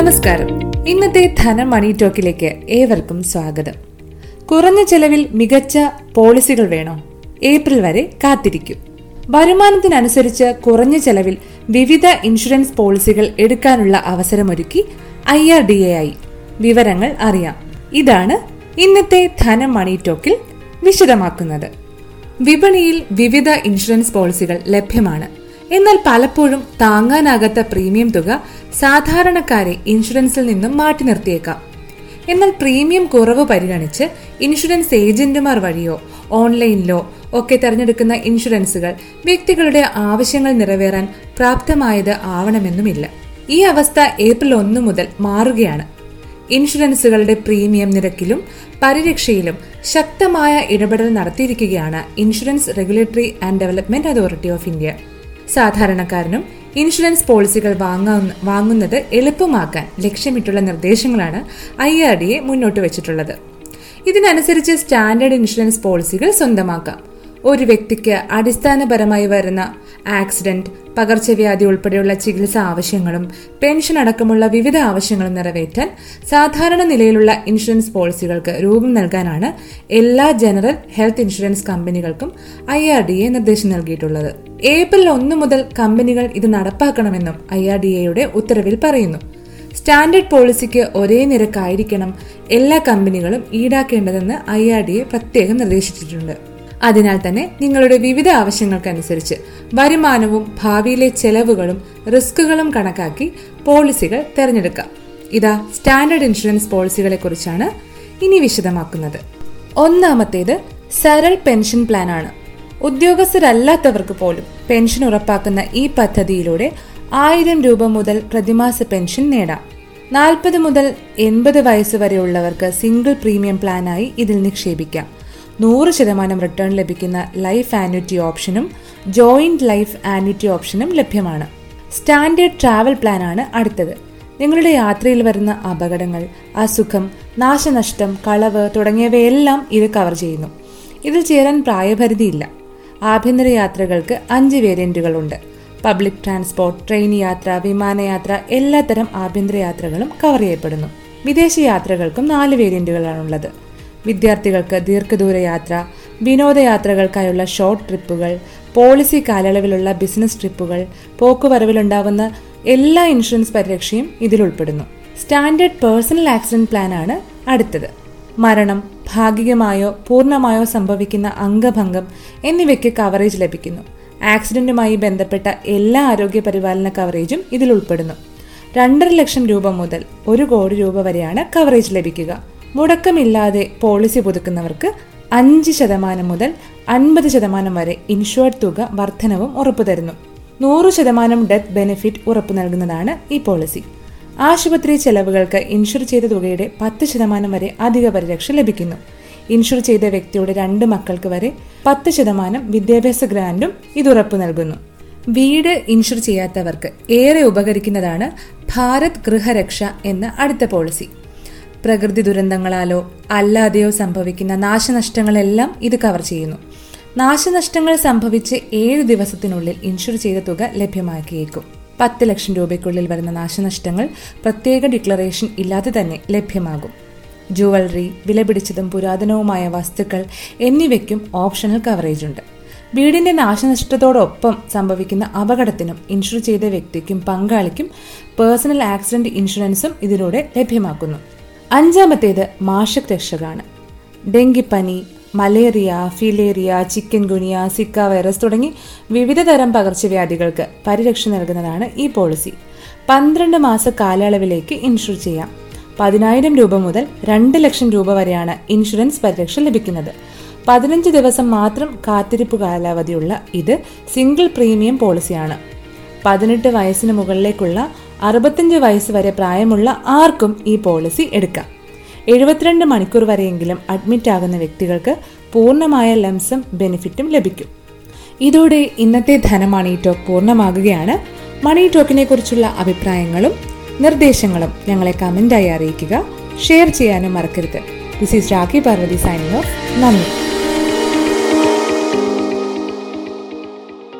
നമസ്കാരം. ഇന്നത്തെ ധന മണി ടോക്കിലേക്ക് ഏവർക്കും സ്വാഗതം. കുറഞ്ഞ ചെലവിൽ മികച്ച പോളിസികൾ വേണോ? ഏപ്രിൽ വരെ കാത്തിരിക്കും. വരുമാനത്തിനനുസരിച്ച് കുറഞ്ഞ ചെലവിൽ വിവിധ ഇൻഷുറൻസ് പോളിസികൾ എടുക്കാനുള്ള അവസരമൊരുക്കി ഐ ആർ ഡി എ ആയി. വിവരങ്ങൾ അറിയാം. ഇതാണ് ഇന്നത്തെ ധനം മണി ടോക്കിൽ വിശദമാക്കുന്നത്. വിപണിയിൽ വിവിധ ഇൻഷുറൻസ് പോളിസികൾ ലഭ്യമാണ്. എന്നാൽ പലപ്പോഴും താങ്ങാനാകാത്ത പ്രീമിയം തുക സാധാരണക്കാരെ ഇൻഷുറൻസിൽ നിന്നും മാറ്റി നിർത്തിയേക്കാം. എന്നാൽ പ്രീമിയം കുറവ് പരിഗണിച്ച് ഇൻഷുറൻസ് ഏജന്റുമാർ വഴിയോ ഓൺലൈനിലോ ഒക്കെ തിരഞ്ഞെടുക്കുന്ന ഇൻഷുറൻസുകൾ വ്യക്തികളുടെ ആവശ്യങ്ങൾ നിറവേറാൻ പ്രാപ്തമായത് ആവണമെന്നുമില്ല. ഈ അവസ്ഥ ഏപ്രിൽ ഒന്ന് മുതൽ മാറുകയാണ്. ഇൻഷുറൻസുകളുടെ പ്രീമിയം നിരക്കിലും പരിരക്ഷയിലും ശക്തമായ ഇടപെടൽ നടത്തിയിരിക്കുകയാണ് insurance regulatory and development authority of India. സാധാരണക്കാരനും insurance പോളിസികൾ വാങ്ങാവുന്ന വാങ്ങുന്നത് എളുപ്പമാക്കാൻ ലക്ഷ്യമിട്ടുള്ള നിർദ്ദേശങ്ങളാണ് ഐ ആർ ഡി എ മുന്നോട്ട് വെച്ചിട്ടുള്ളത്. ഇതിനനുസരിച്ച് സ്റ്റാൻഡേർഡ് ഇൻഷുറൻസ് പോളിസികൾ സ്വന്തമാക്കാം. ഒരു വ്യക്തിക്ക് അടിസ്ഥാനപരമായി വരുന്ന ആക്സിഡന്റ് പകർച്ചവ്യാധി ഉൾപ്പെടെയുള്ള ചികിത്സാ ആവശ്യങ്ങളും പെൻഷൻ അടക്കമുള്ള വിവിധ ആവശ്യങ്ങളും നിറവേറ്റാൻ സാധാരണ നിലയിലുള്ള ഇൻഷുറൻസ് പോളിസികൾക്ക് രൂപം നൽകാനാണ് എല്ലാ ജനറൽ ഹെൽത്ത് ഇൻഷുറൻസ് കമ്പനികൾക്കും ഐ നിർദ്ദേശം നൽകിയിട്ടുള്ളത്. ഏപ്രിൽ ഒന്ന് മുതൽ കമ്പനികൾ ഇത് നടപ്പാക്കണമെന്നും ഐ ആർ ഡി എയുടെ ഉത്തരവിൽ പറയുന്നു. സ്റ്റാൻഡേർഡ് പോളിസിക്ക് ഒരേ നിരക്കായിരിക്കണം എല്ലാ കമ്പനികളും ഈടാക്കേണ്ടതെന്ന് ഐ ആർ ഡി എ പ്രത്യേകം നിർദ്ദേശിച്ചിട്ടുണ്ട്. അതിനാൽ തന്നെ നിങ്ങളുടെ വിവിധ ആവശ്യങ്ങൾക്കനുസരിച്ച് വരുമാനവും ഭാവിയിലെ ചെലവുകളും റിസ്കുകളും കണക്കാക്കി പോളിസികൾ തിരഞ്ഞെടുക്കാം. ഇതാ സ്റ്റാൻഡേർഡ് ഇൻഷുറൻസ് പോളിസികളെ കുറിച്ചാണ് ഇനി വിശദമാക്കുന്നത്. ഒന്നാമത്തേത് സരൾ പെൻഷൻ പ്ലാൻ ആണ് ഉദ്യോഗസ്ഥരല്ലാത്തവർക്ക് പോലും പെൻഷൻ ഉറപ്പാക്കുന്ന ഈ പദ്ധതിയിലൂടെ ആയിരം രൂപ മുതൽ പ്രതിമാസ പെൻഷൻ നേടാം. നാൽപ്പത് മുതൽ എൺപത് വയസ്സ് വരെയുള്ളവർക്ക് സിംഗിൾ പ്രീമിയം പ്ലാനായി ഇതിൽ നിക്ഷേപിക്കാം. നൂറ് ശതമാനം റിട്ടേൺ ലഭിക്കുന്ന ലൈഫ് ആന്വിറ്റി ഓപ്ഷനും ജോയിന്റ് ലൈഫ് ആന്വിറ്റി ഓപ്ഷനും ലഭ്യമാണ്. സ്റ്റാൻഡേർഡ് ട്രാവൽ പ്ലാൻ ആണ് അടുത്തത്. നിങ്ങളുടെ യാത്രയിൽ വരുന്ന അപകടങ്ങൾ അസുഖം നാശനഷ്ടം കളവ് തുടങ്ങിയവയെല്ലാം ഇത് കവർ ചെയ്യുന്നു. ഇതിൽ ചേരാൻ പ്രായപരിധിയില്ല. ആഭ്യന്തര യാത്രകൾക്ക് അഞ്ച് വേരിയന്റുകളുണ്ട്. പബ്ലിക് ട്രാൻസ്പോർട്ട് ട്രെയിൻ യാത്ര വിമാനയാത്ര എല്ലാത്തരം ആഭ്യന്തര യാത്രകളും കവർ ചെയ്യപ്പെടുന്നു. വിദേശ യാത്രകൾക്കും നാല് വേരിയന്റുകളാണുള്ളത്. വിദ്യാർത്ഥികൾക്ക് ദീർഘദൂര യാത്ര വിനോദയാത്രകൾക്കായുള്ള ഷോർട്ട് ട്രിപ്പുകൾ പോളിസി കാലയളവിലുള്ള ബിസിനസ് ട്രിപ്പുകൾ പോക്കുവരവിലുണ്ടാവുന്ന എല്ലാ ഇൻഷുറൻസ് പരിരക്ഷയും ഇതിലുൾപ്പെടുന്നു. സ്റ്റാൻഡേർഡ് പേഴ്സണൽ ആക്സിഡന്റ് പ്ലാൻ ആണ് അടുത്തത്. മരണം ഭാഗികമായോ പൂർണമായോ സംഭവിക്കുന്ന അംഗഭംഗം എന്നിവയ്ക്ക് കവറേജ് ലഭിക്കുന്നു. ആക്സിഡന്റുമായി ബന്ധപ്പെട്ട എല്ലാ ആരോഗ്യ പരിപാലന കവറേജും ഇതിൽ ഉൾപ്പെടുന്നു. രണ്ടര ലക്ഷം രൂപ മുതൽ ഒരു കോടി രൂപ വരെയാണ് കവറേജ് ലഭിക്കുക. മുടക്കമില്ലാതെ പോളിസി പുതുക്കുന്നവർക്ക് അഞ്ച് ശതമാനം മുതൽ അൻപത് ശതമാനം വരെ ഇൻഷുർഡ് തുക വർധനവും ഉറപ്പു തരുന്നു നൂറ് ശതമാനം ഡെത്ത് ബെനിഫിറ്റ് ഉറപ്പു നൽകുന്നതാണ് ഈ പോളിസി ആശുപത്രി ചെലവുകൾക്ക് ഇൻഷുർ ചെയ്ത തുകയുടെ പത്ത് ശതമാനം വരെ അധിക പരിരക്ഷ ലഭിക്കുന്നു. ഇൻഷുർ ചെയ്ത വ്യക്തിയുടെ രണ്ട് മക്കൾക്ക് വരെ പത്ത് ശതമാനം വിദ്യാഭ്യാസ ഗ്രാന്റും ഇത് ഉറപ്പു നൽകുന്നു. വീട് ഇൻഷുർ ചെയ്യാത്തവർക്ക് ഏറെ ഉപകരിക്കുന്നതാണ് ഭാരത് ഗൃഹരക്ഷ എന്ന അടുത്ത പോളിസി. പ്രകൃതി ദുരന്തങ്ങളാലോ അല്ലാതെയോ സംഭവിക്കുന്ന നാശനഷ്ടങ്ങളെല്ലാം ഇത് കവർ ചെയ്യുന്നു. നാശനഷ്ടങ്ങൾ സംഭവിച്ച് ഏഴ് ദിവസത്തിനുള്ളിൽ ഇൻഷുർ ചെയ്ത തുക ലഭ്യമാക്കിയേക്കും. പത്ത് ലക്ഷം രൂപയ്ക്കുള്ളിൽ വരുന്ന നാശനഷ്ടങ്ങൾ പ്രത്യേക ഡിക്ലറേഷൻ ഇല്ലാതെ തന്നെ ലഭ്യമാകും. ജുവലറി വിലപിടിച്ചതും പുരാതനവുമായ വസ്തുക്കൾ എന്നിവയ്ക്കും ഓപ്ഷണൽ കവറേജ് ഉണ്ട്. വീടിന്റെ നാശനഷ്ടത്തോടൊപ്പം സംഭവിക്കുന്ന അപകടത്തിനും ഇൻഷുർ ചെയ്ത വ്യക്തിക്കും പങ്കാളിക്കും പേഴ്സണൽ ആക്സിഡന്റ് ഇൻഷുറൻസും ഇതിലൂടെ ലഭ്യമാക്കുന്നു. അഞ്ചാമത്തേത് മാഷക് രക്ഷകാണ് ഡെങ്കിപ്പനി malaria filaria chikungunya Zika virus തുടങ്ങി വിവിധ തരം പകർച്ചവ്യാധികൾക്ക് പരിരക്ഷ നൽകുന്നതാണ് ഈ പോളിസി. പന്ത്രണ്ട് മാസ കാലയളവിലേക്ക് ഇൻഷുർ ചെയ്യാം. പതിനായിരം രൂപ മുതൽ രണ്ട് ലക്ഷം രൂപ വരെയാണ് ഇൻഷുറൻസ് പരിരക്ഷ ലഭിക്കുന്നത്. പതിനഞ്ച് ദിവസം മാത്രം കാത്തിരിപ്പ് കാലാവധിയുള്ള ഇത് സിംഗിൾ പ്രീമിയം പോളിസിയാണ്. പതിനെട്ട് വയസ്സിന് മുകളിലേക്കുള്ള അറുപത്തഞ്ച് വയസ്സ് വരെ പ്രായമുള്ള ആർക്കും ഈ പോളിസി എടുക്കാം. എഴുപത്തിരണ്ട് മണിക്കൂർ വരെയെങ്കിലും അഡ്മിറ്റ് ആകുന്ന വ്യക്തികൾക്ക് പൂർണമായ ലംസം ബെനിഫിറ്റും ലഭിക്കും. ഇതോടെ ഇന്നത്തെ ധനമണി ടോക്ക് പൂർണമാകുകയാണ്. മണി ടോക്കിനെ കുറിച്ചുള്ള അഭിപ്രായങ്ങളും നിർദ്ദേശങ്ങളും ഞങ്ങളെ കമന്റായി അറിയിക്കുക. ഷെയർ ചെയ്യാനും മറക്കരുത്. This is Rakhi Parvathy signing off നന്ദി.